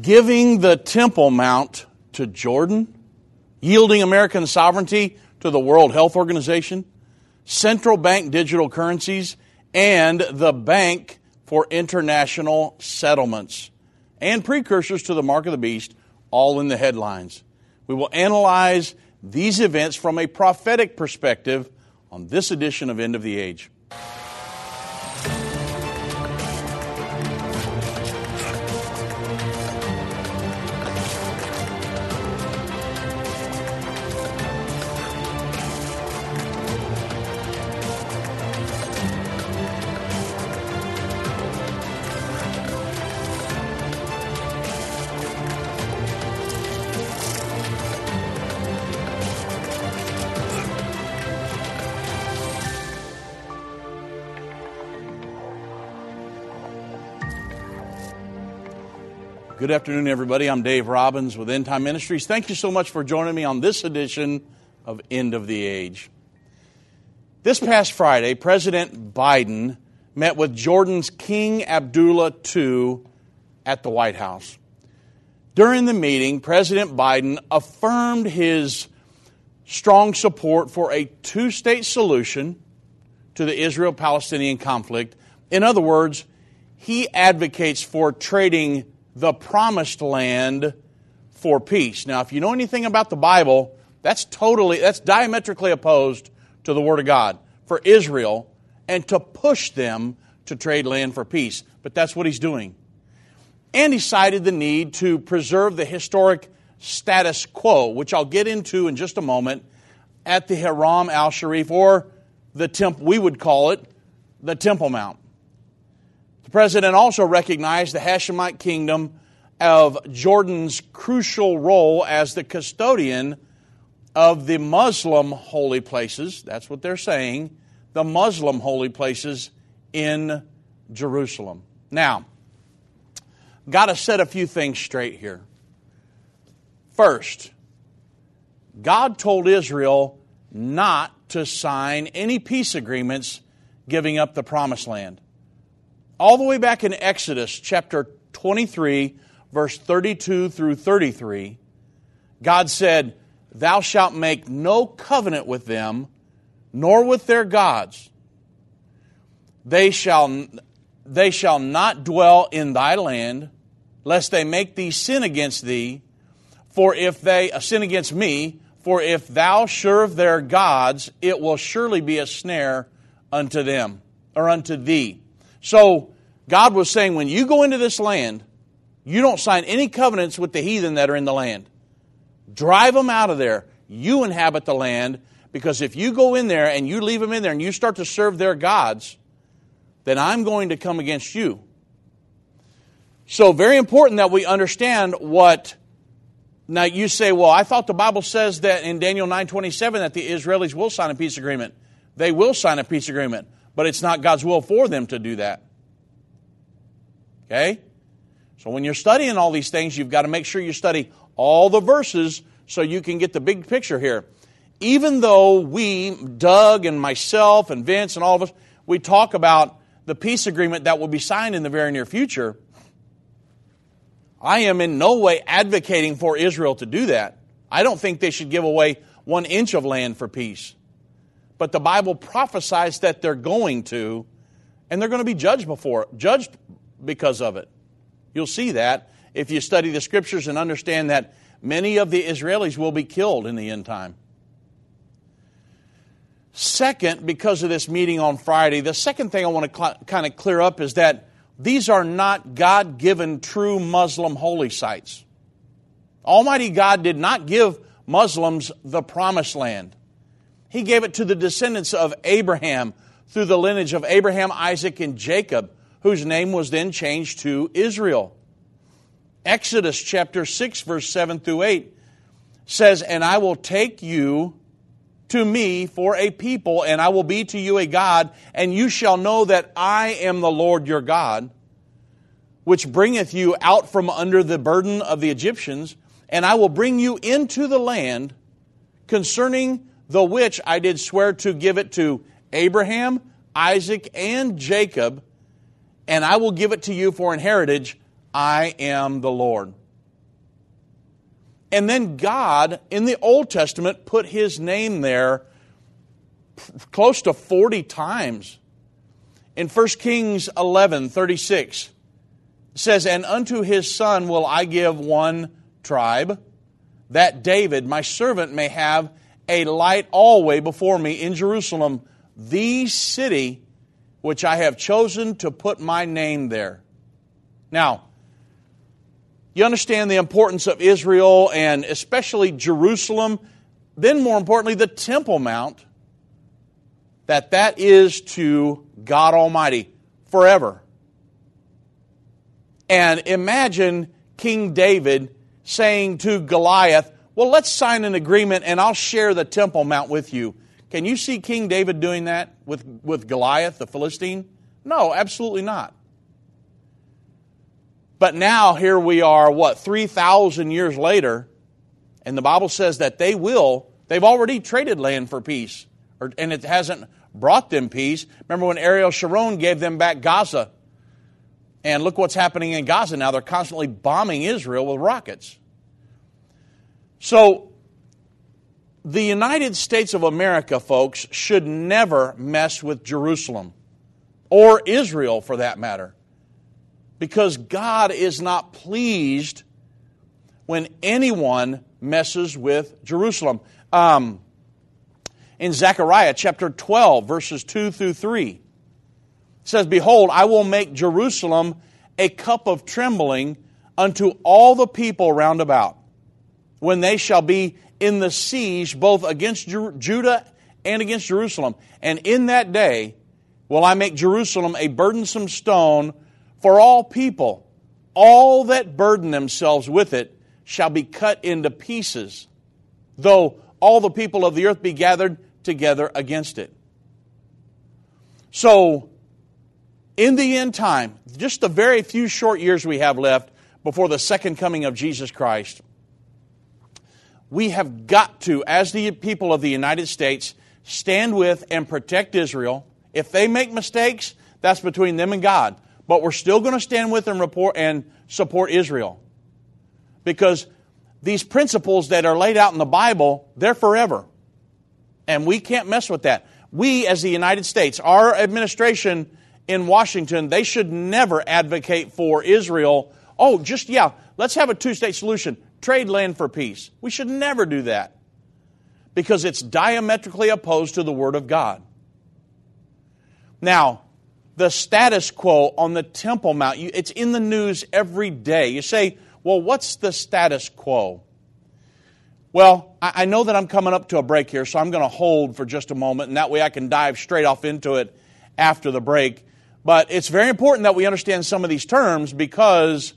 giving the Temple Mount to Jordan, yielding American sovereignty to the World Health Organization, central bank digital currencies, and the Bank for International Settlements, and precursors to the mark of the beast, all in the headlines. We will analyze these events from a prophetic perspective on this edition of End of the Age. Good afternoon, everybody. I'm Dave Robbins with End Time Ministries. Thank you so much for joining me on this edition of End of the Age. This past Friday, President Biden met with Jordan's King Abdullah II at the White House. During the meeting, President Biden affirmed his strong support for a two state solution to the Israel Palestinian conflict. In other words, he advocates for trading the promised land for peace. Now, if you know anything about the Bible, that's totally, that's diametrically opposed to the Word of God for Israel and to push them to trade land for peace. But that's what he's doing. And he cited the need to preserve the historic status quo, which I'll get into in just a moment, at the Haram al Sharif, or the temple, we would call it the Temple Mount. The president also recognized the Hashemite kingdom of Jordan's crucial role as the custodian of the Muslim holy places. That's what they're saying, the Muslim holy places in Jerusalem. Now, got to set a few things straight here. First, God told Israel not to sign any peace agreements giving up the promised land all the way back in Exodus chapter 23, verse 32 through 33, God said, Thou shalt make no covenant with them, nor with their gods. They shall, they shall not dwell in thy land, lest they make thee sin against thee. For if they uh, sin against me, for if thou serve their gods, it will surely be a snare unto them, or unto thee. So, God was saying, when you go into this land, you don't sign any covenants with the heathen that are in the land. Drive them out of there. You inhabit the land, because if you go in there and you leave them in there and you start to serve their gods, then I'm going to come against you. So, very important that we understand what. Now, you say, well, I thought the Bible says that in Daniel 9.27 that the Israelis will sign a peace agreement. They will sign a peace agreement, but it's not God's will for them to do that. Okay? So when you're studying all these things, you've got to make sure you study all the verses so you can get the big picture here. Even though we, Doug and myself and Vince and all of us, we talk about the peace agreement that will be signed in the very near future, I am in no way advocating for Israel to do that. I don't think they should give away one inch of land for peace. But the Bible prophesies that they're going to, and they're going to be judged before, judged because of it. You'll see that if you study the scriptures and understand that many of the Israelis will be killed in the end time. Second, because of this meeting on Friday, the second thing I want to cl- kind of clear up is that these are not God given true Muslim holy sites. Almighty God did not give Muslims the promised land. He gave it to the descendants of Abraham through the lineage of Abraham, Isaac, and Jacob whose name was then changed to Israel. Exodus chapter 6, verse 7 through 8 says, And I will take you to me for a people, and I will be to you a God, and you shall know that I am the Lord your God, which bringeth you out from under the burden of the Egyptians, and I will bring you into the land concerning the which I did swear to give it to Abraham, Isaac, and Jacob and I will give it to you for an heritage. I am the Lord. And then God, in the Old Testament, put his name there close to 40 times. In 1 Kings 11 36, says, And unto his son will I give one tribe, that David, my servant, may have a light always before me in Jerusalem, the city which I have chosen to put my name there. Now, you understand the importance of Israel and especially Jerusalem, then more importantly, the Temple Mount, that that is to God Almighty forever. And imagine King David saying to Goliath, Well, let's sign an agreement and I'll share the Temple Mount with you. Can you see King David doing that with, with Goliath, the Philistine? No, absolutely not. But now, here we are, what, 3,000 years later, and the Bible says that they will, they've already traded land for peace, or, and it hasn't brought them peace. Remember when Ariel Sharon gave them back Gaza? And look what's happening in Gaza now. They're constantly bombing Israel with rockets. So, the United States of America, folks, should never mess with Jerusalem or Israel for that matter because God is not pleased when anyone messes with Jerusalem. Um, in Zechariah chapter 12, verses 2 through 3, it says, Behold, I will make Jerusalem a cup of trembling unto all the people round about, when they shall be in the siege both against Judah and against Jerusalem. And in that day will I make Jerusalem a burdensome stone for all people, all that burden themselves with it shall be cut into pieces, though all the people of the earth be gathered together against it. So, in the end time, just the very few short years we have left before the second coming of Jesus Christ, we have got to, as the people of the United States, stand with and protect Israel. If they make mistakes, that's between them and God but we're still going to stand with and report and support Israel. Because these principles that are laid out in the Bible, they're forever. And we can't mess with that. We, as the United States, our administration in Washington, they should never advocate for Israel. Oh, just, yeah, let's have a two state solution. Trade land for peace. We should never do that because it's diametrically opposed to the Word of God. Now, the status quo on the Temple Mount. It's in the news every day. You say, well, what's the status quo? Well, I know that I'm coming up to a break here, so I'm going to hold for just a moment, and that way I can dive straight off into it after the break. But it's very important that we understand some of these terms because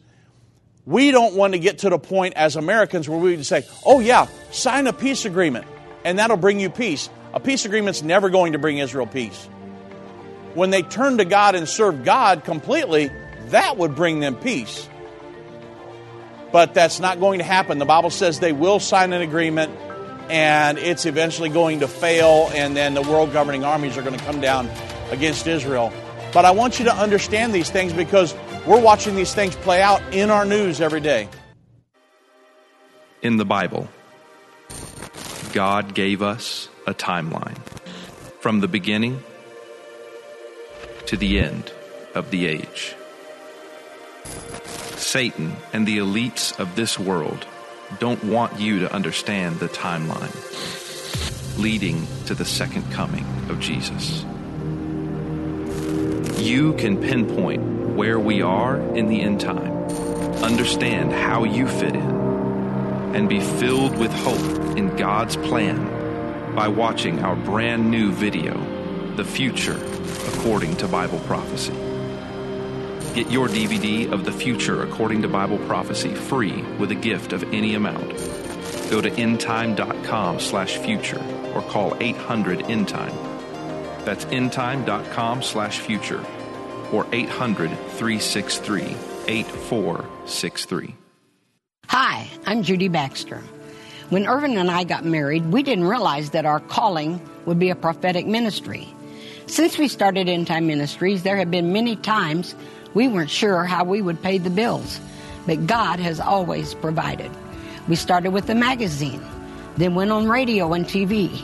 we don't want to get to the point as Americans where we say, oh, yeah, sign a peace agreement, and that'll bring you peace. A peace agreement's never going to bring Israel peace when they turn to God and serve God completely, that would bring them peace. But that's not going to happen. The Bible says they will sign an agreement and it's eventually going to fail, and then the world governing armies are going to come down against Israel. But I want you to understand these things because we're watching these things play out in our news every day. In the Bible, God gave us a timeline. From the beginning, to the end of the age. Satan and the elites of this world don't want you to understand the timeline leading to the second coming of Jesus. You can pinpoint where we are in the end time, understand how you fit in, and be filled with hope in God's plan by watching our brand new video, The Future according to Bible prophecy. Get your DVD of The Future According to Bible Prophecy free with a gift of any amount. Go to endtime.com slash future or call 800 endtime. That's endtime.com slash future or 800 363 8463. Hi, I'm Judy Baxter. When Irvin and I got married, we didn't realize that our calling would be a prophetic ministry. Since we started End Time Ministries, there have been many times we weren't sure how we would pay the bills, but God has always provided. We started with the magazine, then went on radio and TV.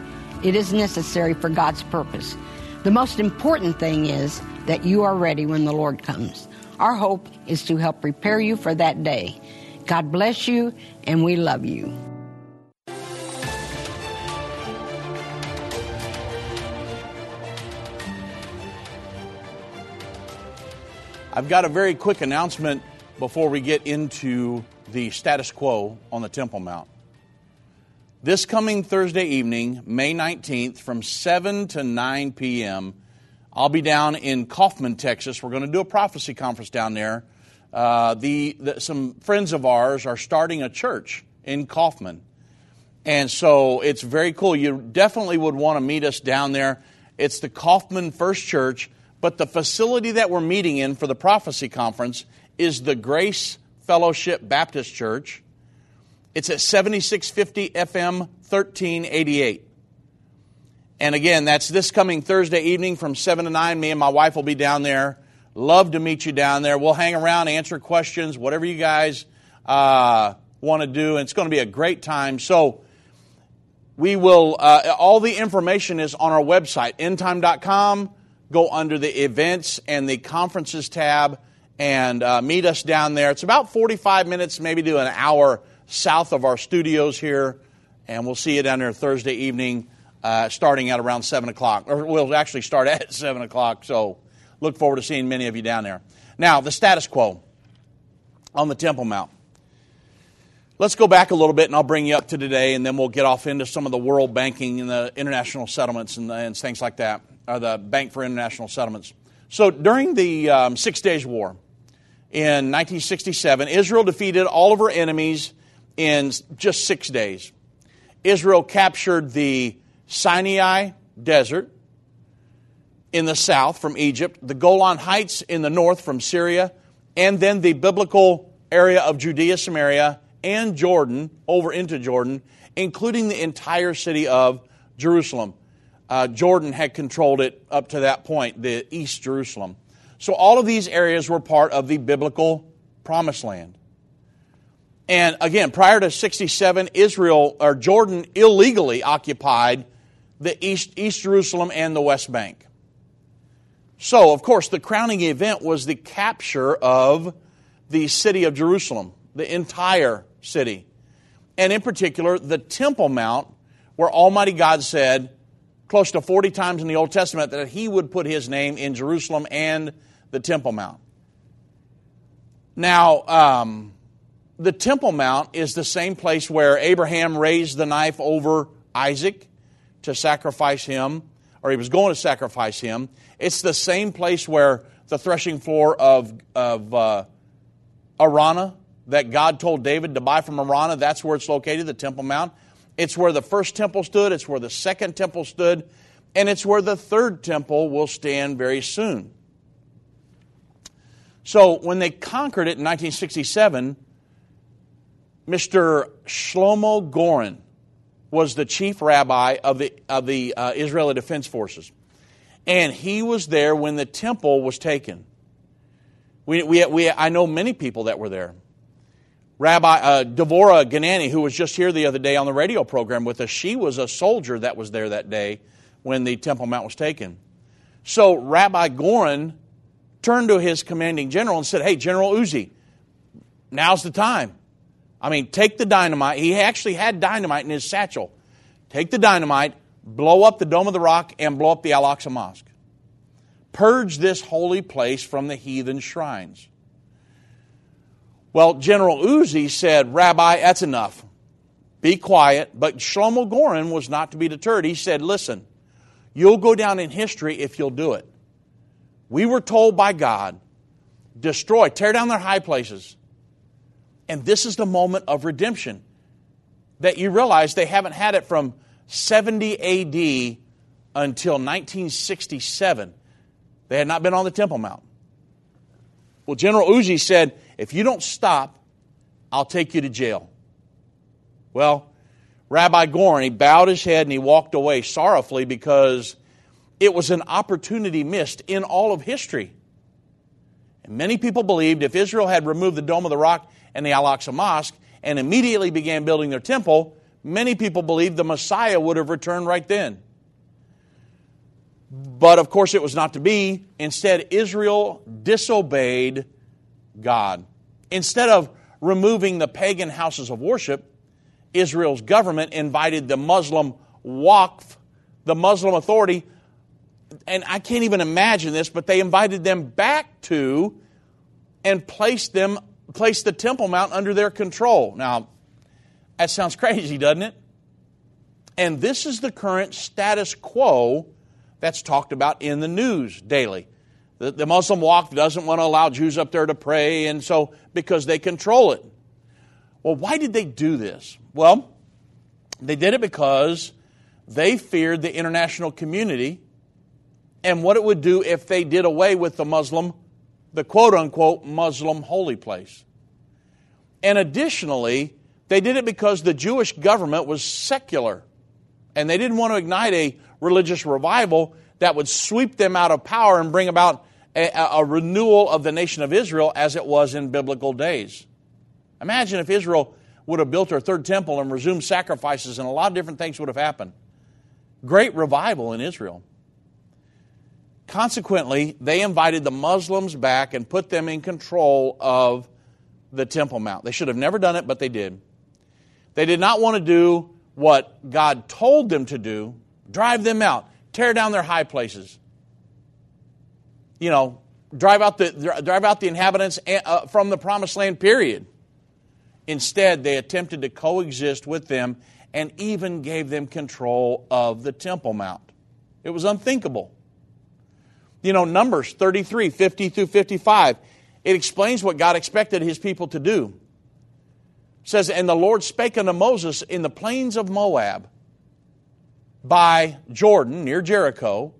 It is necessary for God's purpose. The most important thing is that you are ready when the Lord comes. Our hope is to help prepare you for that day. God bless you, and we love you. I've got a very quick announcement before we get into the status quo on the Temple Mount. This coming Thursday evening, May 19th, from 7 to 9 p.m., I'll be down in Kaufman, Texas. We're going to do a prophecy conference down there. Uh, the, the, some friends of ours are starting a church in Kaufman. And so it's very cool. You definitely would want to meet us down there. It's the Kaufman First Church, but the facility that we're meeting in for the prophecy conference is the Grace Fellowship Baptist Church. It's at 7650 FM 1388. And again, that's this coming Thursday evening from 7 to 9. Me and my wife will be down there. Love to meet you down there. We'll hang around, answer questions, whatever you guys uh, want to do. And it's going to be a great time. So, we will, uh, all the information is on our website, endtime.com. Go under the events and the conferences tab and uh, meet us down there. It's about 45 minutes, maybe to an hour south of our studios here, and we'll see you down there Thursday evening, uh, starting at around 7 o'clock. Or we'll actually start at 7 o'clock, so look forward to seeing many of you down there. Now, the status quo on the Temple Mount. Let's go back a little bit, and I'll bring you up to today, and then we'll get off into some of the world banking and the international settlements and, and things like that, or the Bank for International Settlements. So during the um, Six Days War in 1967, Israel defeated all of her enemies in just six days. Israel captured the Sinai Desert in the south from Egypt, the Golan Heights in the north from Syria, and then the biblical area of Judea, Samaria, and Jordan over into Jordan, including the entire city of Jerusalem. Uh, Jordan had controlled it up to that point, the East Jerusalem. So all of these areas were part of the biblical promised land. And again, prior to 67, Israel or Jordan illegally occupied the East, East Jerusalem and the West Bank. So, of course, the crowning event was the capture of the city of Jerusalem, the entire city. And in particular, the Temple Mount, where Almighty God said, close to 40 times in the Old Testament, that He would put His name in Jerusalem and the Temple Mount. Now, um, the Temple Mount is the same place where Abraham raised the knife over Isaac to sacrifice him, or he was going to sacrifice him. It's the same place where the threshing floor of, of uh, Araunah that God told David to buy from Araunah, that's where it's located, the Temple Mount. It's where the first temple stood, it's where the second temple stood, and it's where the third temple will stand very soon. So when they conquered it in 1967, Mr. Shlomo Goren was the chief rabbi of the, of the uh, Israeli Defense Forces. And he was there when the temple was taken. We, we, we, I know many people that were there. Rabbi uh, Devorah Ganani, who was just here the other day on the radio program with us, she was a soldier that was there that day when the Temple Mount was taken. So Rabbi Goren turned to his commanding general and said, Hey, General Uzi, now's the time. I mean, take the dynamite. He actually had dynamite in his satchel. Take the dynamite, blow up the Dome of the Rock, and blow up the Al Aqsa Mosque. Purge this holy place from the heathen shrines. Well, General Uzi said, Rabbi, that's enough. Be quiet. But Shlomo Goren was not to be deterred. He said, Listen, you'll go down in history if you'll do it. We were told by God, destroy, tear down their high places. And this is the moment of redemption. that you realize they haven't had it from 70 AD until 1967. They had not been on the Temple Mount. Well, General Uzi said, if you don't stop, I'll take you to jail. Well, Rabbi Goren, he bowed his head and he walked away sorrowfully because it was an opportunity missed in all of history. And many people believed if Israel had removed the Dome of the Rock and the Al Aqsa Mosque and immediately began building their temple, many people believed the Messiah would have returned right then. But of course, it was not to be. Instead, Israel disobeyed God. Instead of removing the pagan houses of worship, Israel's government invited the Muslim Waqf, the Muslim authority, and I can't even imagine this, but they invited them back to and placed them placed the Temple Mount under their control. Now, that sounds crazy, doesn't it? And this is the current status quo that's talked about in the news daily. The, the Muslim Waqf doesn't want to allow Jews up there to pray, and so because they control it. Well, why did they do this? Well, they did it because they feared the international community and what it would do if they did away with the Muslim, the quote unquote Muslim holy place. And additionally, they did it because the Jewish government was secular and they didn't want to ignite a religious revival that would sweep them out of power and bring about a, a renewal of the nation of Israel as it was in biblical days. Imagine if Israel would have built her third temple and resumed sacrifices, and a lot of different things would have happened. Great revival in Israel. Consequently, they invited the Muslims back and put them in control of the Temple Mount. They should have never done it, but they did. They did not want to do what God told them to do drive them out, tear down their high places. You know, drive out the, drive out the inhabitants eh, uh, from the promised land, period. Instead, they attempted to coexist with them and even gave them control of the Temple Mount. It was unthinkable. You know, Numbers 33, 50 through 55, it explains what God expected his people to do. It says, And the Lord spake unto Moses in the plains of Moab by Jordan, near Jericho,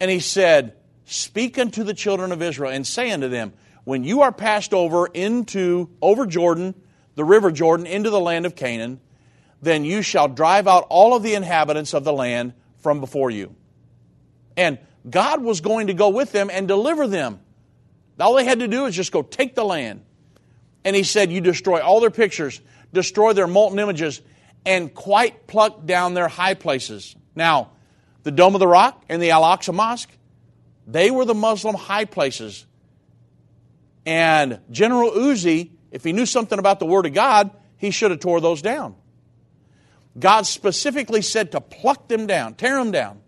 and he said, Speak unto the children of Israel, and say unto them, When you are passed over into over Jordan, the river Jordan, into the land of Canaan, then you shall drive out all of the inhabitants of the land from before you. And God was going to go with them and deliver them. All they had to do is just go take the land. And he said, You destroy all their pictures, destroy their molten images, and quite pluck down their high places. Now, the Dome of the Rock and the Al Aqsa Mosque, they were the Muslim high places. And General Uzi, if he knew something about the Word of God, he should have tore those down. God specifically said to pluck them down, tear them down.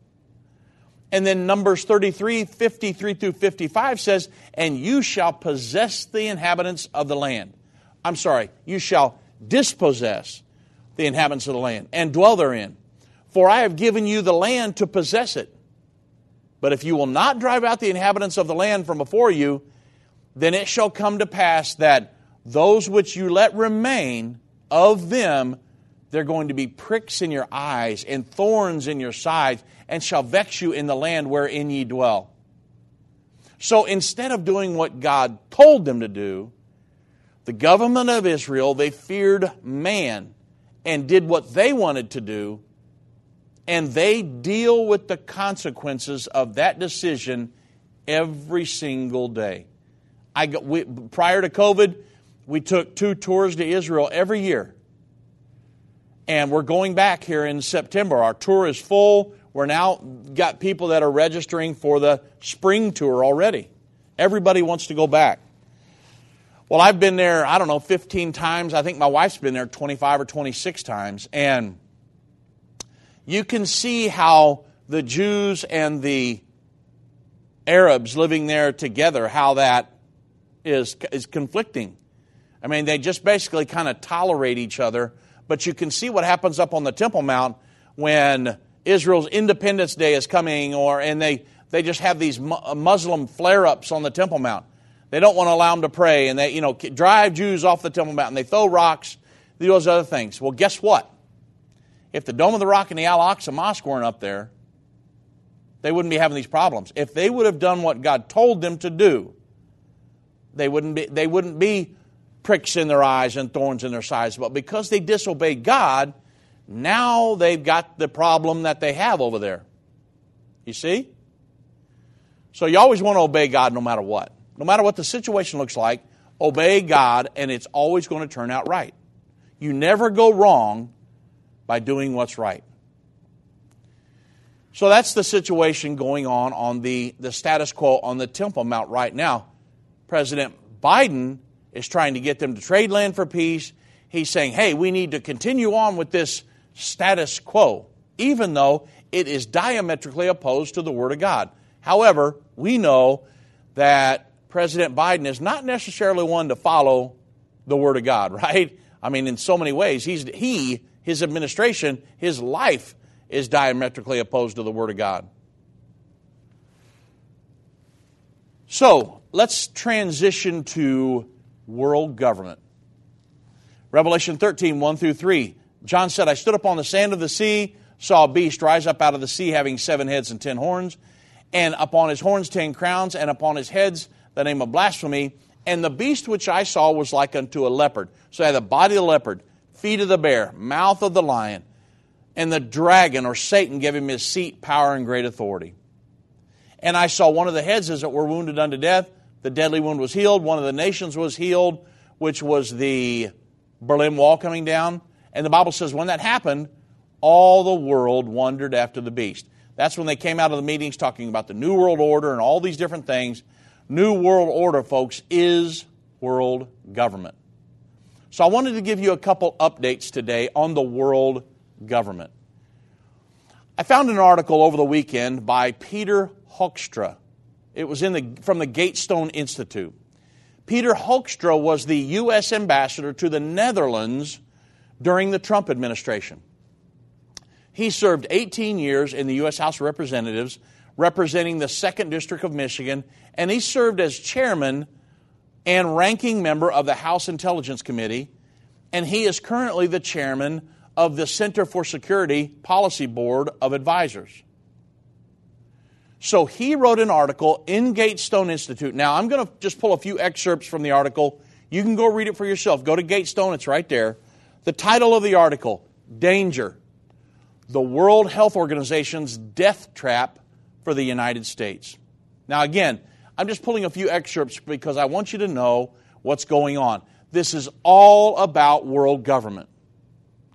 And then Numbers 33, 53 through 55 says, And you shall possess the inhabitants of the land. I'm sorry, you shall dispossess the inhabitants of the land and dwell therein. For I have given you the land to possess it. But if you will not drive out the inhabitants of the land from before you, then it shall come to pass that those which you let remain of them, they're going to be pricks in your eyes and thorns in your sides and shall vex you in the land wherein ye dwell. So instead of doing what God told them to do, the government of Israel, they feared man and did what they wanted to do, and they deal with the consequences of that decision every single day. I we, prior to COVID, we took two tours to Israel every year. And we're going back here in September. Our tour is full. We're now got people that are registering for the spring tour already. Everybody wants to go back. Well, I've been there, I don't know, 15 times. I think my wife's been there 25 or 26 times. And you can see how the Jews and the Arabs living there together, how that is, is conflicting. I mean, they just basically kind of tolerate each other. But you can see what happens up on the Temple Mount when Israel's Independence Day is coming, or and they they just have these uh, Muslim flare-ups on the Temple Mount. They don't want to allow them to pray, and they you know drive Jews off the Temple Mount, and they throw rocks, they do those other things. Well, guess what? if the Dome of the Rock and the Al Aqsa Mosque weren't up there, they wouldn't be having these problems. If they would have done what God told them to do, they wouldn't be, they wouldn't be pricks in their eyes and thorns in their sides. But because they disobeyed God, now they've got the problem that they have over there. You see? So you always want to obey God no matter what. No matter what the situation looks like, obey God and it's always going to turn out right. You never go wrong by doing what's right. So that's the situation going on on the, the status quo on the Temple Mount right now. President Biden is trying to get them to trade land for peace. He's saying, hey, we need to continue on with this status quo, even though it is diametrically opposed to the Word of God. However, we know that President Biden is not necessarily one to follow the Word of God, right? I mean, in so many ways, he's, he, his administration, his life is diametrically opposed to the Word of God. So let's transition to world government. Revelation 13, 1 through 3. John said, I stood upon the sand of the sea, saw a beast rise up out of the sea, having seven heads and ten horns, and upon his horns ten crowns, and upon his heads the name of blasphemy. And the beast which I saw was like unto a leopard. So it had the body of the leopard, feet of the bear, mouth of the lion. And the dragon, or Satan, gave him his seat, power, and great authority. And I saw one of the heads as it were wounded unto death. The deadly wound was healed. One of the nations was healed, which was the Berlin Wall coming down. And the Bible says when that happened, all the world wondered after the beast. That's when they came out of the meetings talking about the New World Order and all these different things. New World Order, folks, is world government. So I wanted to give you a couple updates today on the world government. I found an article over the weekend by Peter Hoekstra. It was in the, from the Gatestone Institute. Peter Hoekstra was the U.S. ambassador to the Netherlands during the Trump administration. He served 18 years in the U.S. House of Representatives, representing the 2nd District of Michigan, and he served as chairman and ranking member of the House Intelligence Committee, and he is currently the chairman of the Center for Security Policy Board of Advisors. So he wrote an article in Gatestone Institute. Now, I'm going to just pull a few excerpts from the article. You can go read it for yourself. Go to Gatestone, it's right there. The title of the article Danger The World Health Organization's Death Trap for the United States. Now, again, I'm just pulling a few excerpts because I want you to know what's going on. This is all about world government.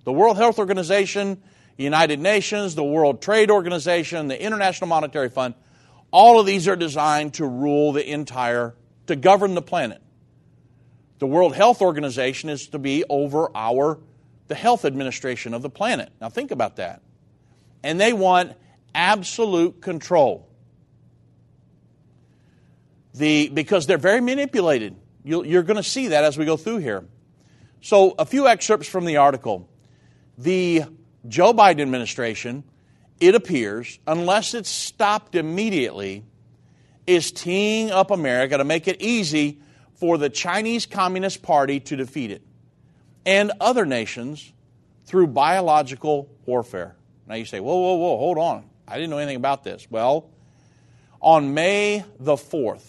The World Health Organization, the United Nations, the World Trade Organization, the International Monetary Fund, all of these are designed to rule the entire, to govern the planet. The World Health Organization is to be over our, the health administration of the planet. Now think about that. And they want absolute control. The, because they're very manipulated. you are going to see that as we go through here. So, a few excerpts from the article the Joe Biden administration, it appears, unless it's stopped immediately, is teeing up America to make it easy for the Chinese Communist Party to defeat it and other nations through biological warfare. Now you say, whoa, whoa, whoa, hold on. I didn't know anything about this. Well, on May the 4th,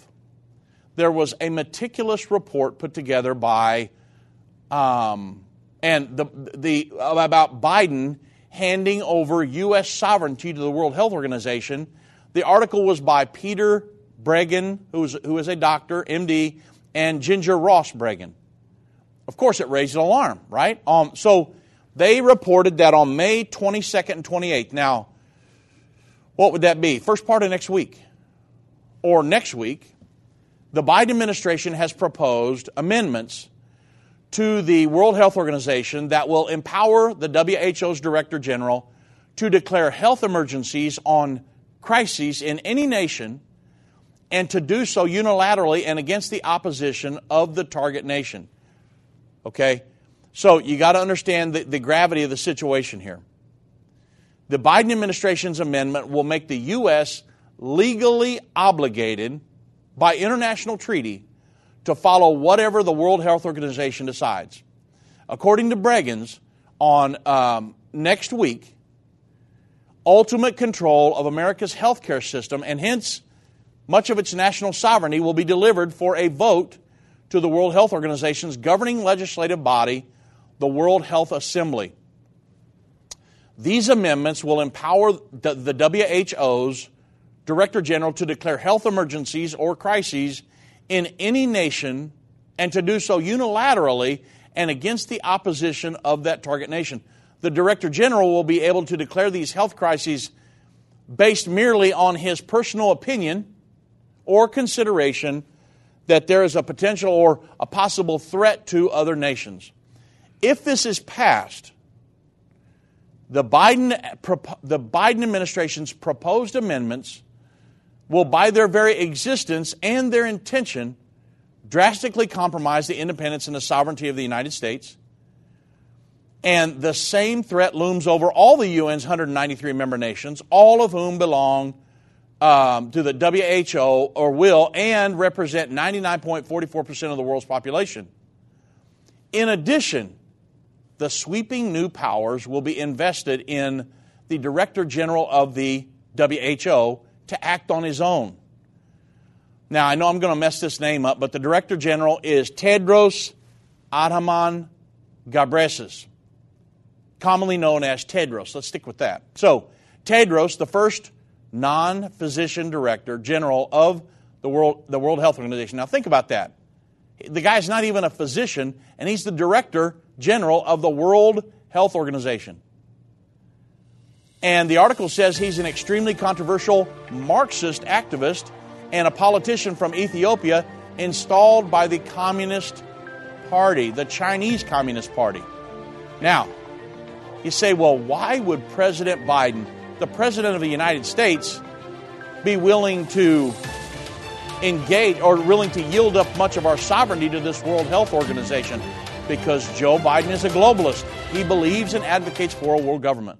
there was a meticulous report put together by um, and the, the, about Biden handing over U.S. sovereignty to the World Health Organization. The article was by Peter Breggin, who is, who is a doctor, MD, and Ginger Ross Breggin. Of course, it raised an alarm, right? Um, so they reported that on May 22nd and 28th. Now, what would that be? First part of next week. Or next week, the Biden administration has proposed amendments to the World Health Organization that will empower the WHO's Director General to declare health emergencies on crises in any nation and to do so unilaterally and against the opposition of the target nation. Okay? So you got to understand the, the gravity of the situation here. The Biden administration's amendment will make the U.S. legally obligated by international treaty to follow whatever the World Health Organization decides. According to Breggins, on um, next week, ultimate control of America's healthcare system, and hence much of its national sovereignty will be delivered for a vote to the World Health Organization's governing legislative body, the World Health Assembly. These amendments will empower the WHO's Director General to declare health emergencies or crises in any nation and to do so unilaterally and against the opposition of that target nation. The Director General will be able to declare these health crises based merely on his personal opinion or consideration that there is a potential or a possible threat to other nations. If this is passed, the Biden, the Biden administration's proposed amendments will, by their very existence and their intention, drastically compromise the independence and the sovereignty of the United States. And the same threat looms over all the UN's 193 member nations, all of whom belong um, to the WHO or will and represent 99.44% of the world's population. In addition, the sweeping new powers will be invested in the Director General of the WHO to act on his own. Now, I know I'm going to mess this name up, but the Director General is Tedros Adhanom Ghebreyesus, commonly known as Tedros. Let's stick with that. So, Tedros, the first non physician director general of the World, the World Health Organization. Now, think about that. The guy's not even a physician, and he's the director general of the World Health Organization. And the article says he's an extremely controversial Marxist activist and a politician from Ethiopia installed by the Communist Party, the Chinese Communist Party. Now, you say, well, why would President Biden, the President of the United States, be willing to engage or willing to yield up much of our sovereignty to this World Health Organization? Because Joe Biden is a globalist. He believes and advocates for a world government.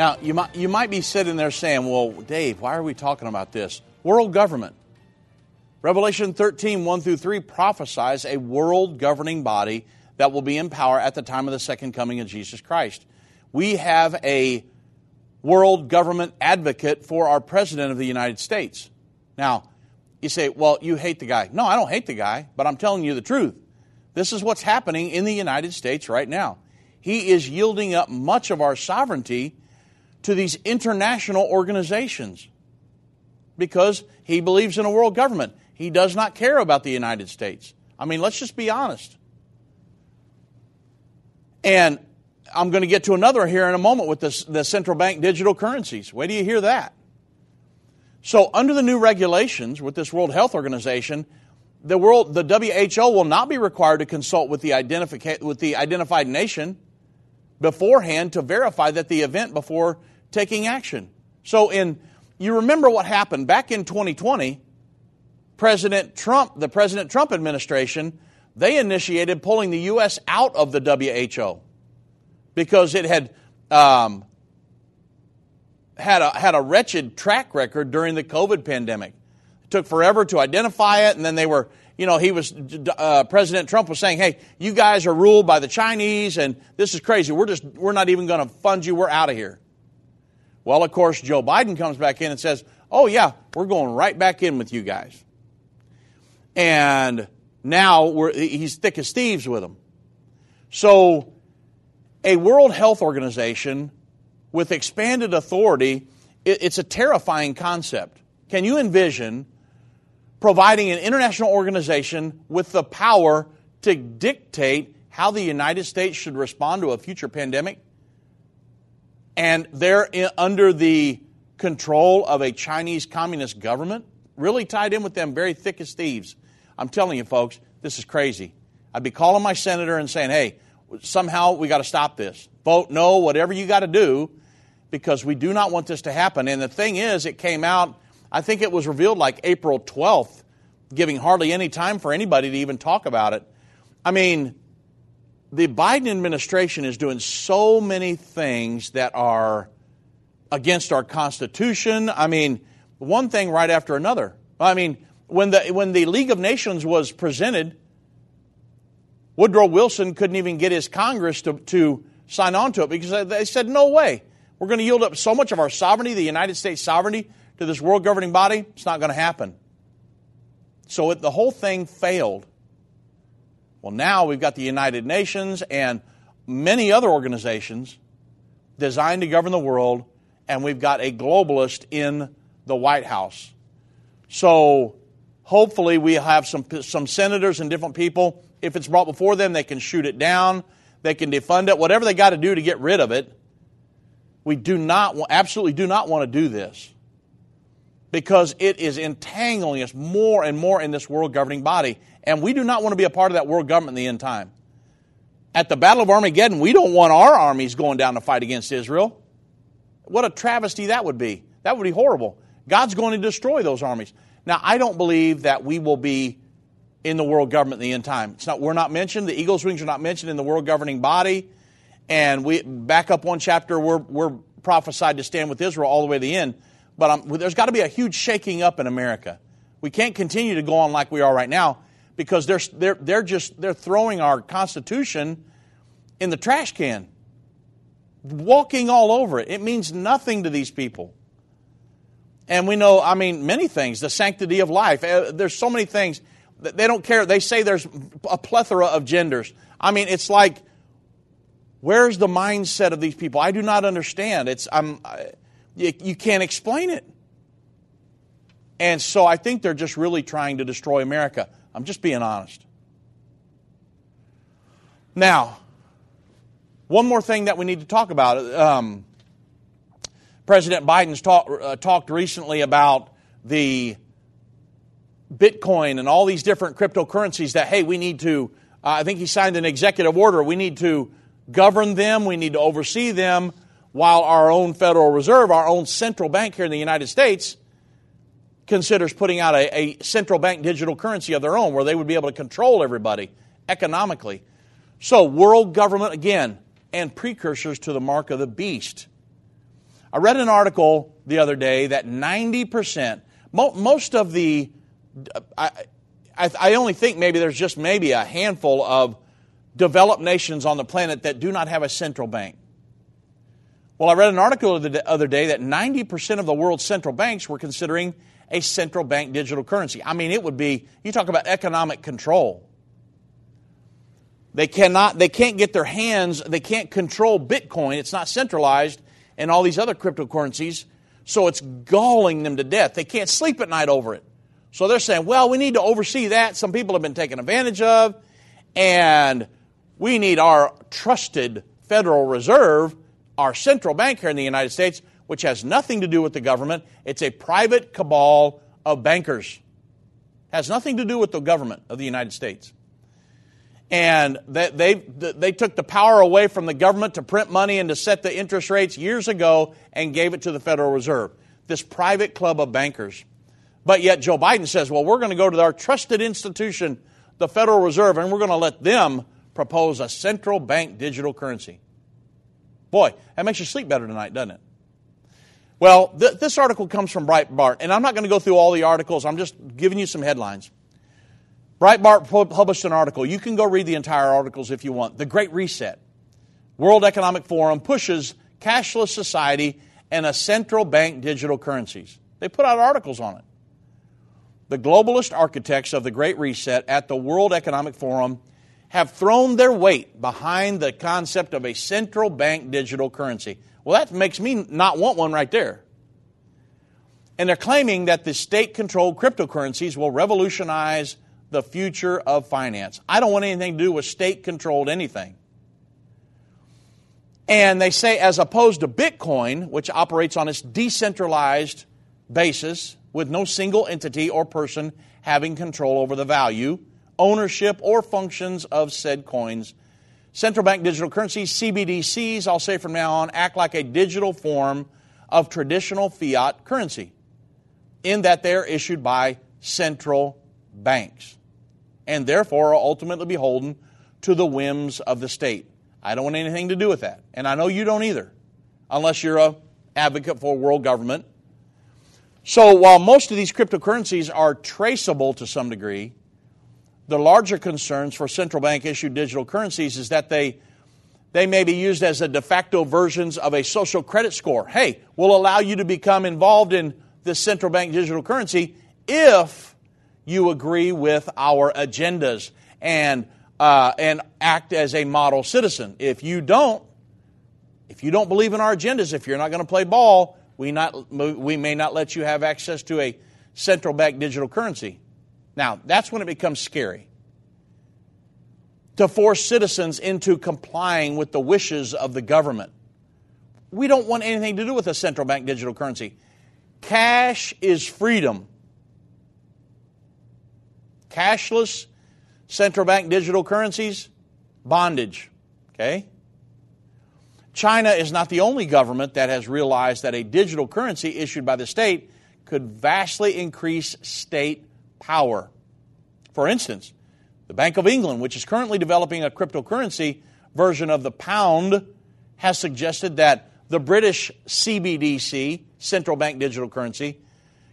Now, you might, you might be sitting there saying, well, Dave, why are we talking about this? World government. Revelation 13, 1 through 3 prophesies a world governing body that will be in power at the time of the second coming of Jesus Christ. We have a world government advocate for our President of the United States. Now, you say, well, you hate the guy. No, I don't hate the guy, but I'm telling you the truth. This is what's happening in the United States right now. He is yielding up much of our sovereignty to these international organizations because he believes in a world government. He does not care about the United States. I mean, let's just be honest. And I'm going to get to another here in a moment with this, the central bank digital currencies. Where do you hear that? So, under the new regulations with this World Health Organization, the world, the WHO will not be required to consult with the, identifica- with the identified nation beforehand to verify that the event before taking action. So, in you remember what happened back in 2020. President Trump, the President Trump administration, they initiated pulling the U.S. out of the WHO because it had um, had a had a wretched track record during the COVID pandemic. It took forever to identify it, and then they were, you know, he was uh, President Trump was saying, "Hey, you guys are ruled by the Chinese, and this is crazy. We're just we're not even going to fund you. We're out of here." Well, of course, Joe Biden comes back in and says, "Oh yeah, we're going right back in with you guys," and now he's thick as thieves with them. So, a World Health Organization with expanded authority, it's a terrifying concept. Can you envision providing an international organization with the power to dictate how the United States should respond to a future pandemic? And they're under the control of a Chinese communist government, really tied in with them very thick as thieves. I'm telling you, folks, this is crazy. I'd be calling my senator and saying, hey, somehow we got to stop this. Vote no, whatever you got to do, because we do not want this to happen. And the thing is, it came out, I think it was revealed like April 12th, giving hardly any time for anybody to even talk about it. I mean, the Biden administration is doing so many things that are against our Constitution. I mean, one thing right after another. I mean, when the, when the League of Nations was presented, Woodrow Wilson couldn't even get his Congress to, to sign on to it because they said, no way. We're going to yield up so much of our sovereignty, the United States sovereignty, to this world governing body. It's not going to happen. So it, the whole thing failed. Well, now we've got the United Nations and many other organizations designed to govern the world, and we've got a globalist in the White House. So hopefully we have some, some senators and different people. If it's brought before them, they can shoot it down, they can defund it, whatever they got to do to get rid of it. We do not, absolutely do not want to do this because it is entangling us more and more in this world governing body. And we do not want to be a part of that world government in the end time. At the Battle of Armageddon, we don't want our armies going down to fight against Israel. What a travesty that would be. That would be horrible. God's going to destroy those armies. Now, I don't believe that we will be in the world government in the end time. It's not, we're not mentioned. The eagle's wings are not mentioned in the world governing body. And we back up one chapter, we're, we're prophesied to stand with Israel all the way to the end. But um, there's got to be a huge shaking up in America. We can't continue to go on like we are right now because they're, they're, they're just they're throwing our Constitution in the trash can, walking all over it. It means nothing to these people. And we know, I mean, many things, the sanctity of life. Uh, there's so many things. that They don't care. They say there's a plethora of genders. I mean, it's like, where's the mindset of these people? I do not understand. It's, I'm, you, you can't explain it. And so I think they're just really trying to destroy America. I'm just being honest. Now, one more thing that we need to talk about. Um, President Biden's talk, uh, talked recently about the Bitcoin and all these different cryptocurrencies that, hey, we need to, uh, I think he signed an executive order. We need to govern them, we need to oversee them, while our own Federal Reserve, our own central bank here in the United States, considers putting out a, a, central bank digital currency of their own where they would be able to control everybody economically. So, world government again, and precursors to the mark of the beast. I read an article the other day that 90%, most of the, I, I, I only think maybe there's just maybe a handful of developed nations on the planet that do not have a central bank. Well, I read an article the other day that 90% of the world's central banks were considering a central bank digital currency. I mean, it would be, you talk about economic control. They cannot, they can't get their hands, they can't control Bitcoin. It's not centralized and all these other cryptocurrencies. So it's galling them to death. They can't sleep at night over it. So they're saying, well, we need to oversee that. Some people have been taken advantage of. And we need our trusted Federal Reserve our central bank here in the United States, which has nothing to do with the government. It's a private cabal of bankers. Has nothing to do with the government of the United States. And they, they, they took the power away from the government to print money and to set the interest rates years ago and gave it to the Federal Reserve, this private club of bankers. But yet Joe Biden says, well, we're going to go to our trusted institution, the Federal Reserve, and we're going to let them propose a central bank digital currency. Boy, that makes you sleep better tonight, doesn't it? Well, th- this article comes from Breitbart, and I'm not going to go through all the articles. I'm just giving you some headlines. Breitbart published an article. You can go read the entire articles if you want. The Great Reset. World Economic Forum pushes cashless society and a central bank digital currencies. They put out articles on it. The globalist architects of the Great Reset at the World Economic Forum have thrown their weight behind the concept of a central bank digital currency. Well, that makes me not want one right there. And they're claiming that the state controlled cryptocurrencies will revolutionize the future of finance. I don't want anything to do with state controlled anything. And they say, as opposed to Bitcoin, which operates on its decentralized basis with no single entity or person having control over the value, ownership, or functions of said coins, central bank digital currencies, CBDCs, I'll say from now on, act like a digital form of traditional fiat currency in that they are issued by central banks and therefore are ultimately beholden to the whims of the state. I don't want anything to do with that. And I know you don't either, unless you're a advocate for world government. So while most of these cryptocurrencies are traceable to some degree, the larger concerns for central bank issued digital currencies is that they they may be used as a de facto versions of a social credit score. Hey, we'll allow you to become involved in this central bank digital currency if you agree with our agendas and, uh, and act as a model citizen. If you don't, if you don't believe in our agendas, if you're not going to play ball, we, not, we may not let you have access to a central bank digital currency. Now, that's when it becomes scary. To force citizens into complying with the wishes of the government. We don't want anything to do with a central bank digital currency. Cash is freedom. Cashless central bank digital currencies, bondage. Okay? China is not the only government that has realized that a digital currency issued by the state could vastly increase state power. For instance, the Bank of England, which is currently developing a cryptocurrency version of the pound, has suggested that the British CBDC, central bank digital currency,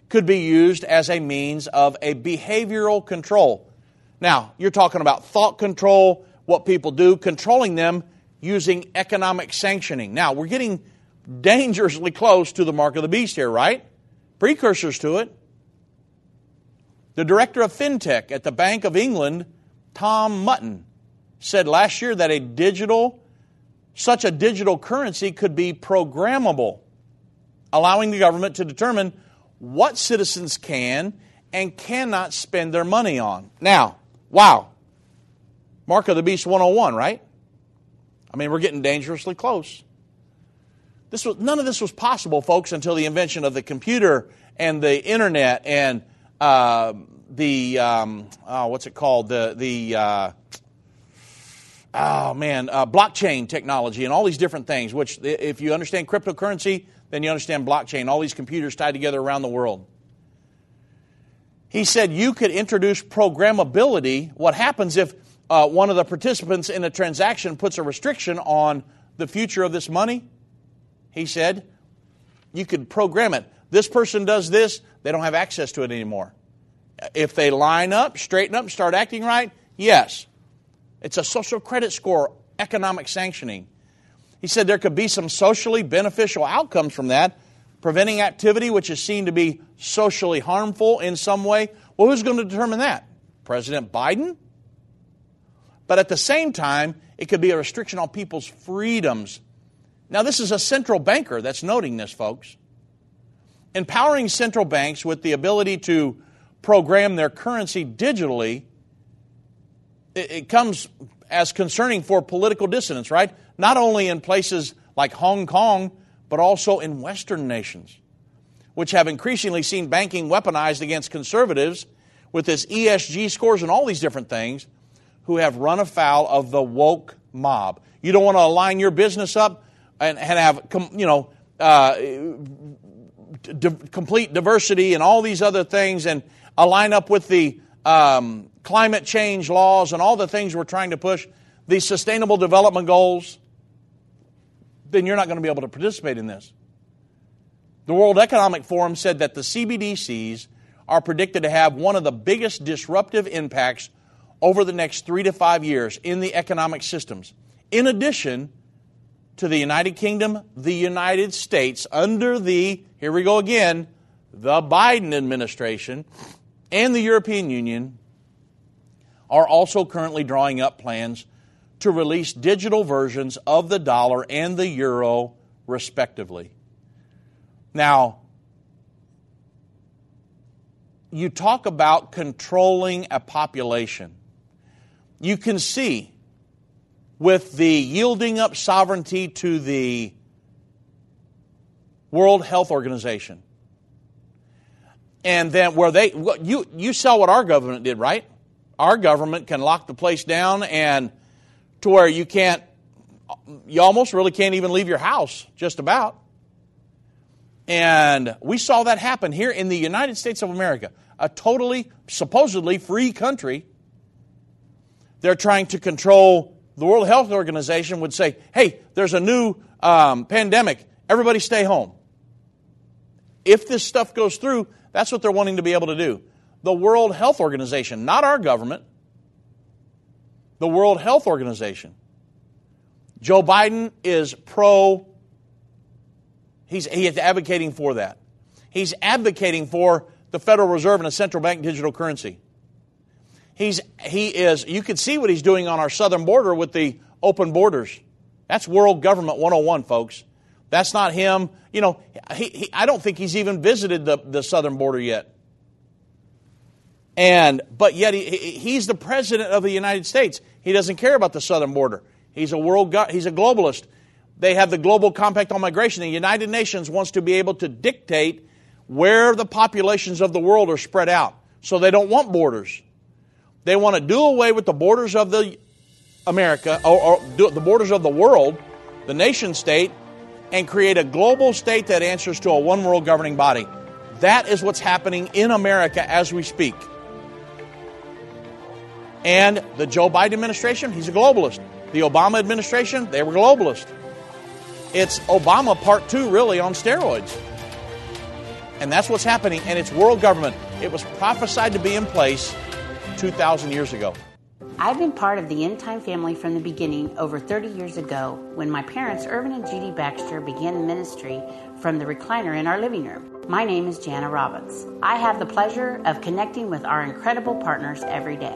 could be used as a means of a behavioral control. Now, you're talking about thought control, what people do, controlling them using economic sanctioning. Now, we're getting dangerously close to the mark of the beast here, right? Precursors to it. The director of fintech at the Bank of England, Tom Mutton, said last year that a digital, such a digital currency could be programmable, allowing the government to determine what citizens can and cannot spend their money on. Now, wow. Mark of the Beast 101, right? I mean, we're getting dangerously close. This was, none of this was possible, folks, until the invention of the computer and the internet and uh, the um, oh, what's it called? The the uh, oh man, uh, blockchain technology and all these different things. Which, if you understand cryptocurrency, then you understand blockchain, all these computers tied together around the world. He said you could introduce programmability. What happens if uh, one of the participants in a transaction puts a restriction on the future of this money? He said you could program it. This person does this, they don't have access to it anymore. If they line up, straighten up, start acting right, yes. It's a social credit score, economic sanctioning. He said there could be some socially beneficial outcomes from that, preventing activity which is seen to be socially harmful in some way. Well, who's going to determine that? President Biden? But at the same time, it could be a restriction on people's freedoms. Now, this is a central banker that's noting this, folks. Empowering central banks with the ability to program their currency digitally, it, it comes as concerning for political dissidents, right? Not only in places like Hong Kong, but also in Western nations, which have increasingly seen banking weaponized against conservatives, with this ESG scores and all these different things who have run afoul of the woke mob. You don't want to align your business up and, and have, you know, uh, complete diversity and all these other things and align up with the um, climate change laws and all the things we're trying to push, the sustainable development goals, then you're not going to be able to participate in this. The World Economic Forum said that the CBDCs are predicted to have one of the biggest disruptive impacts over the next three to five years in the economic systems. In addition to the United Kingdom, the United States, under the, here we go again, the Biden administration, and the European Union are also currently drawing up plans to release digital versions of the dollar and the euro, respectively. Now, you talk about controlling a population. You can see with the yielding up sovereignty to the World Health Organization. And then where they you you saw what our government did, right? Our government can lock the place down and to where you can't you almost really can't even leave your house just about. And we saw that happen here in the United States of America, a totally supposedly free country. They're trying to control the World Health Organization would say, hey, there's a new um, pandemic. Everybody stay home. If this stuff goes through, that's what they're wanting to be able to do. The World Health Organization, not our government, the World Health Organization. Joe Biden is pro, he's, he is advocating for that. He's advocating for the Federal Reserve and a central bank digital currency. He's, he is, you can see what he's doing on our southern border with the open borders. That's world government 101, folks. That's not him. You know, he, he, I don't think he's even visited the, the southern border yet. And, but yet he, he's the president of the United States. He doesn't care about the southern border. He's a world, he's a globalist. They have the global compact on migration. The United Nations wants to be able to dictate where the populations of the world are spread out. So they don't want borders. They want to do away with the borders of the America or, or the borders of the world, the nation state, and create a global state that answers to a one world governing body. That is what's happening in America as we speak. And the Joe Biden administration, he's a globalist. The Obama administration, they were globalist. It's Obama part two, really, on steroids. And that's what's happening, and it's world government. It was prophesied to be in place 2,000 years ago. I've been part of the End Time family from the beginning over 30 years ago when my parents, Irvin and Judy Baxter, began ministry from the recliner in our living room. My name is Jana Robbins. I have the pleasure of connecting with our incredible partners every day.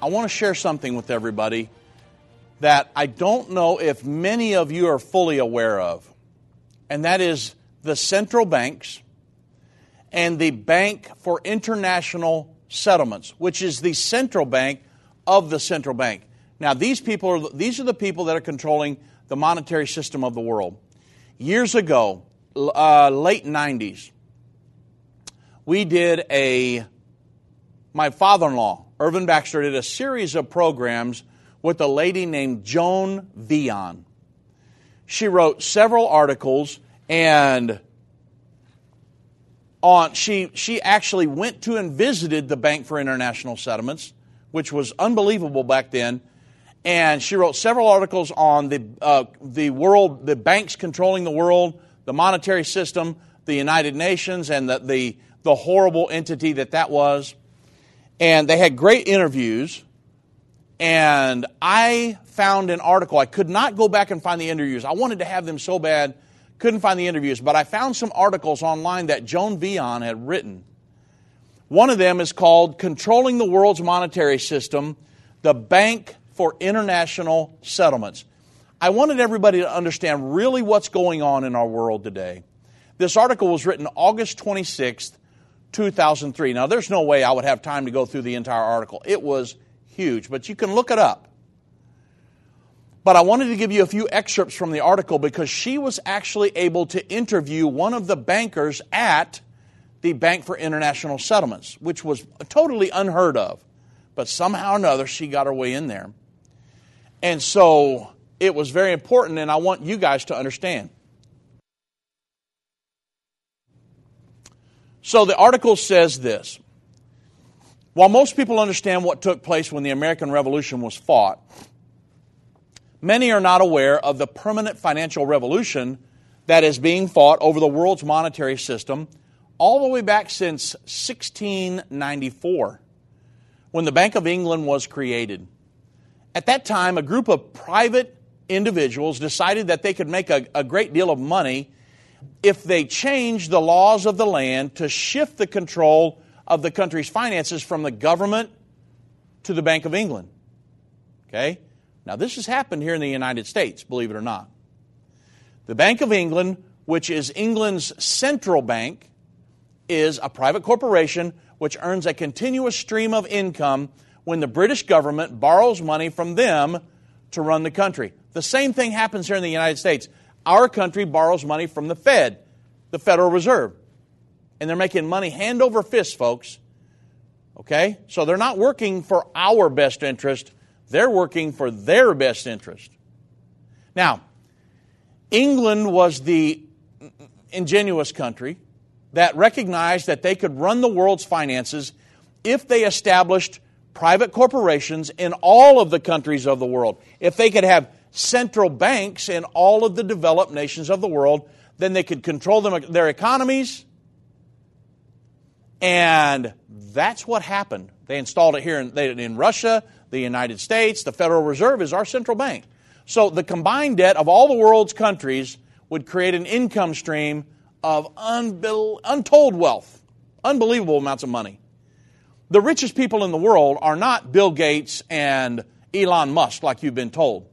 I want to share something with everybody that I don't know if many of you are fully aware of, and that is the central banks and the Bank for International Settlements, which is the central bank of the central bank. Now, these people are these are the people that are controlling the monetary system of the world. Years ago, uh, late '90s, we did a. My father-in-law Irvin Baxter did a series of programs with a lady named Joan Veon. She wrote several articles and on she she actually went to and visited the Bank for International Settlements, which was unbelievable back then. and she wrote several articles on the, uh, the world, the banks controlling the world, the monetary system, the United Nations, and the, the, the horrible entity that that was. And they had great interviews. And I found an article. I could not go back and find the interviews. I wanted to have them so bad, couldn't find the interviews. But I found some articles online that Joan Veon had written. One of them is called Controlling the World's Monetary System, the Bank for international settlements. I wanted everybody to understand really what's going on in our world today. This article was written August 26th, 2003. Now, there's no way I would have time to go through the entire article. It was huge, but you can look it up. But I wanted to give you a few excerpts from the article because she was actually able to interview one of the bankers at the Bank for International Settlements, which was totally unheard of. But somehow or another, she got her way in there. And so it was very important, and I want you guys to understand. So the article says this While most people understand what took place when the American Revolution was fought, many are not aware of the permanent financial revolution that is being fought over the world's monetary system all the way back since 1694, when the Bank of England was created. At that time, a group of private individuals decided that they could make a, a great deal of money if they changed the laws of the land to shift the control of the country's finances from the government to the Bank of England. Okay? Now, this has happened here in the United States, believe it or not. The Bank of England, which is England's central bank, is a private corporation which earns a continuous stream of income when the British government borrows money from them to run the country. The same thing happens here in the United States. Our country borrows money from the Fed, the Federal Reserve. And they're making money hand over fist, folks. Okay? So they're not working for our best interest, they're working for their best interest. Now, England was the ingenuous country that recognized that they could run the world's finances if they established private corporations in all of the countries of the world. If they could have central banks in all of the developed nations of the world, then they could control them, their economies. And that's what happened. They installed it here in, in Russia, the United States. The Federal Reserve is our central bank. So the combined debt of all the world's countries would create an income stream of untold wealth, unbelievable amounts of money the richest people in the world are not Bill Gates and Elon Musk, like you've been told.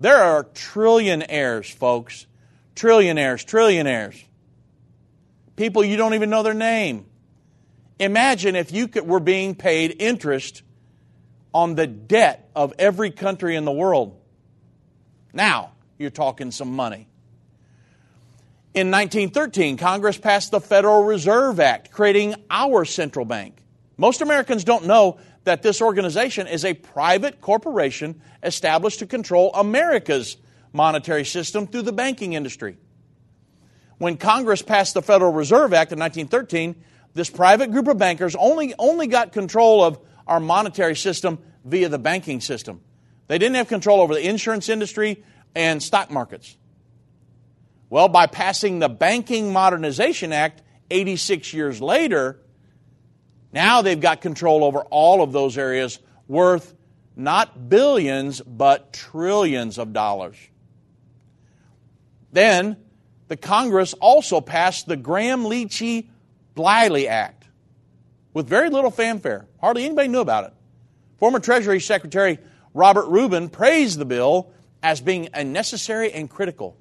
There are trillionaires, folks. Trillionaires, trillionaires. People you don't even know their name. Imagine if you could, were being paid interest on the debt of every country in the world. Now, you're talking some money. In 1913, Congress passed the Federal Reserve Act, creating our central bank. Most Americans don't know that this organization is a private corporation established to control America's monetary system through the banking industry. When Congress passed the Federal Reserve Act in 1913, this private group of bankers only, only got control of our monetary system via the banking system. They didn't have control over the insurance industry and stock markets. Well, by passing the Banking Modernization Act 86 years later, now they've got control over all of those areas worth not billions, but trillions of dollars. Then the Congress also passed the Graham Leachy Bliley Act with very little fanfare. Hardly anybody knew about it. Former Treasury Secretary Robert Rubin praised the bill as being unnecessary and critical.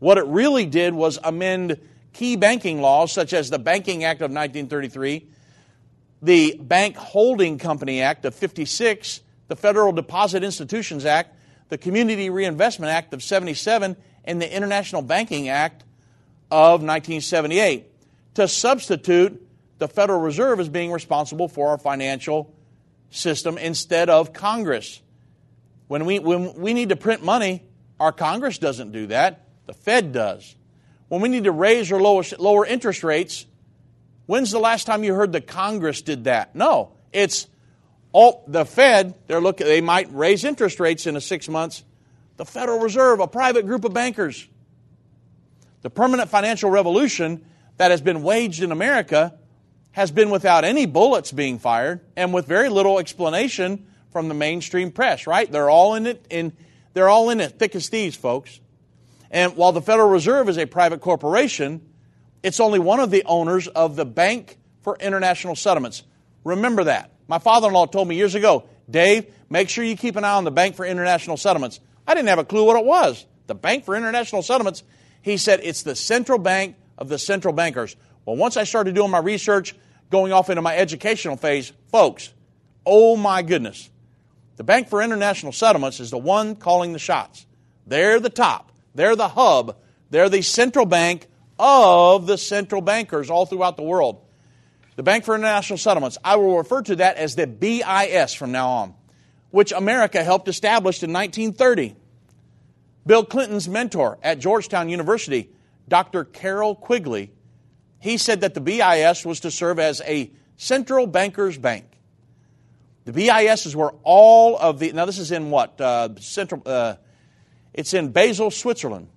What it really did was amend key banking laws, such as the Banking Act of 1933 the Bank Holding Company Act of 56, the Federal Deposit Institutions Act, the Community Reinvestment Act of 77, and the International Banking Act of 1978 to substitute the Federal Reserve as being responsible for our financial system instead of Congress. When we, when we need to print money, our Congress doesn't do that, the Fed does. When we need to raise or lower, lower interest rates, When's the last time you heard the Congress did that? No, it's All, the Fed, they're looking, they might raise interest rates in a six months. The Federal Reserve, a private group of bankers. The permanent financial revolution that has been waged in America has been without any bullets being fired and with very little explanation from the mainstream press, right? They're all in it in they're all in it thick as thieves, folks. And while the Federal Reserve is a private corporation, it's only one of the owners of the Bank for International Settlements. Remember that. My father in law told me years ago, Dave, make sure you keep an eye on the Bank for International Settlements. I didn't have a clue what it was. The Bank for International Settlements, he said it's the central bank of the central bankers. Well, once I started doing my research, going off into my educational phase, folks, oh my goodness. The Bank for International Settlements is the one calling the shots. They're the top. They're the hub. They're the central bank of the central bankers all throughout the world. The Bank for International Settlements, I will refer to that as the BIS from now on, which America helped establish in 1930. Bill Clinton's mentor at Georgetown University, Dr. Carroll Quigley, he said that the BIS was to serve as a central bankers bank. The BIS is where all of the, now this is in what? Uh, central, uh, it's in Basel, Switzerland.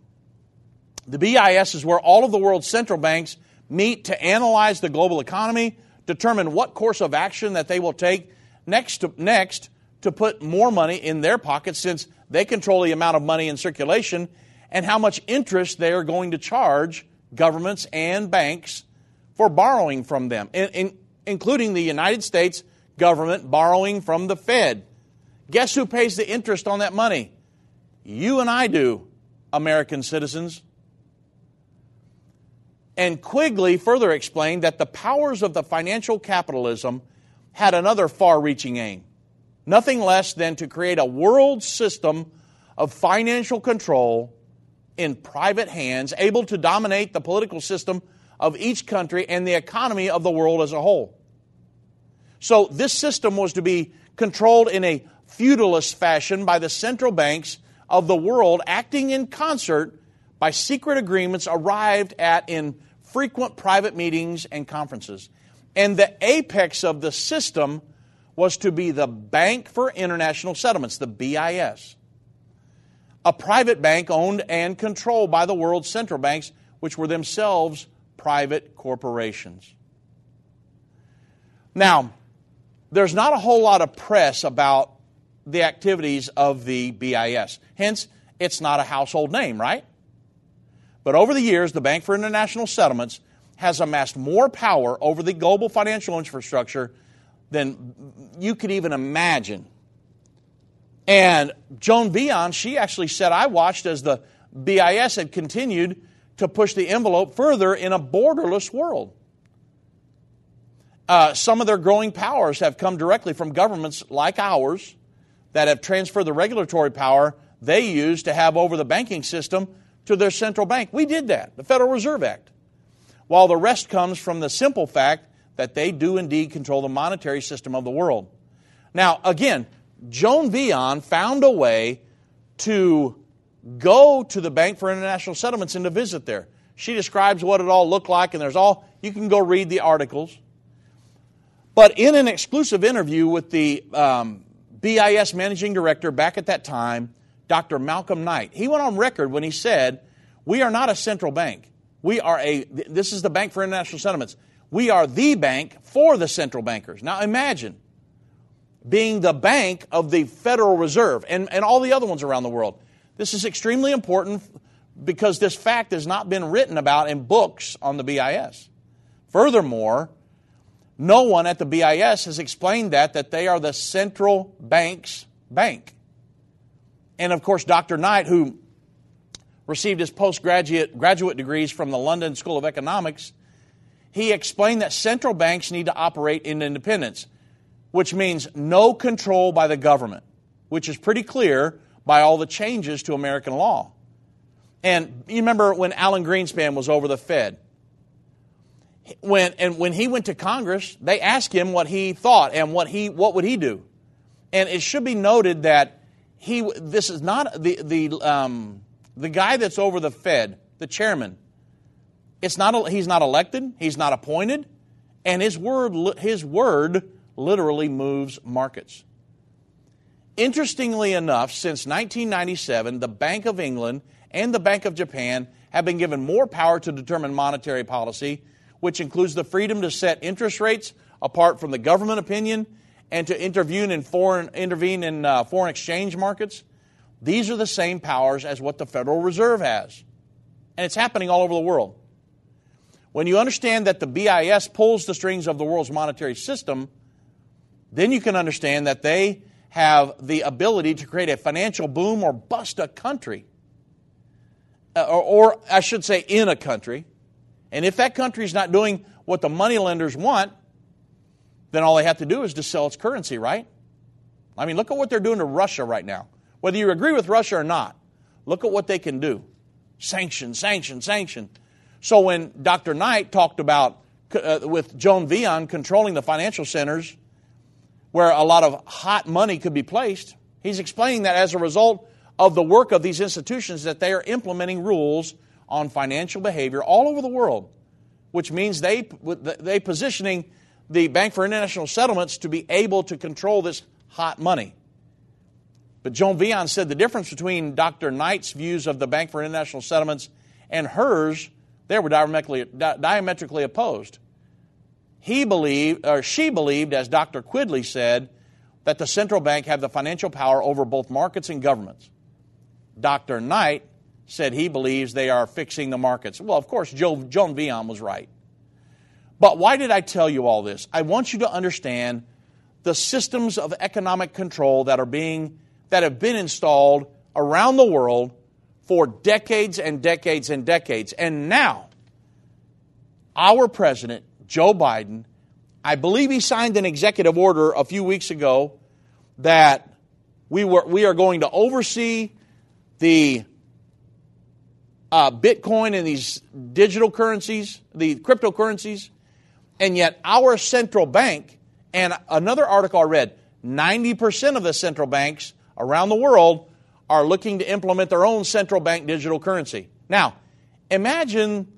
The BIS is where all of the world's central banks meet to analyze the global economy, determine what course of action that they will take next to, next to put more money in their pockets since they control the amount of money in circulation and how much interest they are going to charge governments and banks for borrowing from them, in, in, including the United States government borrowing from the Fed. Guess who pays the interest on that money? You and I do, American citizens. And Quigley further explained that the powers of the financial capitalism had another far reaching aim nothing less than to create a world system of financial control in private hands, able to dominate the political system of each country and the economy of the world as a whole. So, this system was to be controlled in a feudalist fashion by the central banks of the world, acting in concert by secret agreements arrived at in frequent private meetings and conferences. And the apex of the system was to be the Bank for International Settlements, the BIS, a private bank owned and controlled by the world's central banks, which were themselves private corporations. Now, there's not a whole lot of press about the activities of the BIS. Hence, it's not a household name, right? But over the years, the Bank for International Settlements has amassed more power over the global financial infrastructure than you could even imagine. And Joan Veon, she actually said, I watched as the BIS had continued to push the envelope further in a borderless world. Uh, some of their growing powers have come directly from governments like ours that have transferred the regulatory power they use to have over the banking system to their central bank. We did that, the Federal Reserve Act. While the rest comes from the simple fact that they do indeed control the monetary system of the world. Now, again, Joan Veon found a way to go to the Bank for International Settlements and to visit there. She describes what it all looked like, and there's all, you can go read the articles. But in an exclusive interview with the um, BIS managing director back at that time, Dr. Malcolm Knight. He went on record when he said, We are not a central bank. We are a, this is the Bank for International Settlements. We are the bank for the central bankers. Now imagine being the bank of the Federal Reserve and, and all the other ones around the world. This is extremely important because this fact has not been written about in books on the BIS. Furthermore, no one at the BIS has explained that, that they are the central bank's bank. And of course, Dr. Knight, who received his postgraduate graduate degrees from the London School of Economics, he explained that central banks need to operate in independence, which means no control by the government, which is pretty clear by all the changes to American law. And you remember when Alan Greenspan was over the Fed? When, and when he went to Congress, they asked him what he thought and what, he, what would he do. And it should be noted that he this is not the the um, the guy that's over the Fed, the chairman. It's not he's not elected, he's not appointed, and his word his word literally moves markets. Interestingly enough, since 1997, the Bank of England and the Bank of Japan have been given more power to determine monetary policy, which includes the freedom to set interest rates apart from the government opinion and to intervene in foreign, intervene in uh, foreign exchange markets. These are the same powers as what the Federal Reserve has. And it's happening all over the world. When you understand that the BIS pulls the strings of the world's monetary system, then you can understand that they have the ability to create a financial boom or bust a country. Uh, or, or, I should say, in a country. And if that country is not doing what the money lenders want, then all they have to do is to sell its currency, right? I mean, look at what they're doing to Russia right now. Whether you agree with Russia or not, look at what they can do sanction, sanction, sanction. So when Dr. Knight talked about uh, with Joan Veon controlling the financial centers where a lot of hot money could be placed, he's explaining that as a result of the work of these institutions that they are implementing rules on financial behavior all over the world, which means they they positioning the Bank for International Settlements to be able to control this hot money. But Joan Veon said the difference between Dr. Knight's views of the Bank for International Settlements and hers they were diametrically, diametrically opposed. He believed, or she believed, as Dr. Quigley said, that the central bank had the financial power over both markets and governments. Dr. Knight said he believes they are fixing the markets. Well, of course, Joan Veon was right. But why did I tell you all this? I want you to understand the systems of economic control that are being that have been installed around the world for decades and decades and decades. And now, our president, Joe Biden, I believe he signed an executive order a few weeks ago that we, were, we are going to oversee the uh, Bitcoin and these digital currencies, the cryptocurrencies, and yet our central bank, and another article I read, 90% of the central banks around the world are looking to implement their own central bank digital currency. Now, imagine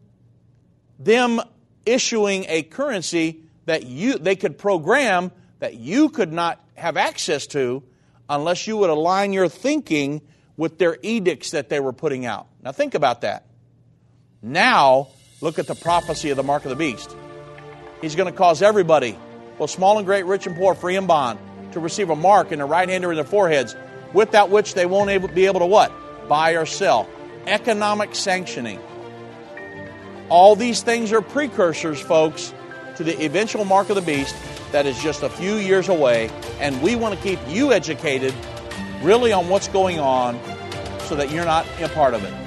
them issuing a currency that you they could program that you could not have access to unless you would align your thinking with their edicts that they were putting out. Now think about that. Now, look at the prophecy of the mark of the beast. He's going to cause everybody, both small and great, rich and poor, free and bond, to receive a mark in their right hand or in their foreheads without which they won't able, be able to what? Buy or sell. Economic sanctioning. All these things are precursors, folks, to the eventual mark of the beast that is just a few years away. And we want to keep you educated really on what's going on so that you're not a part of it.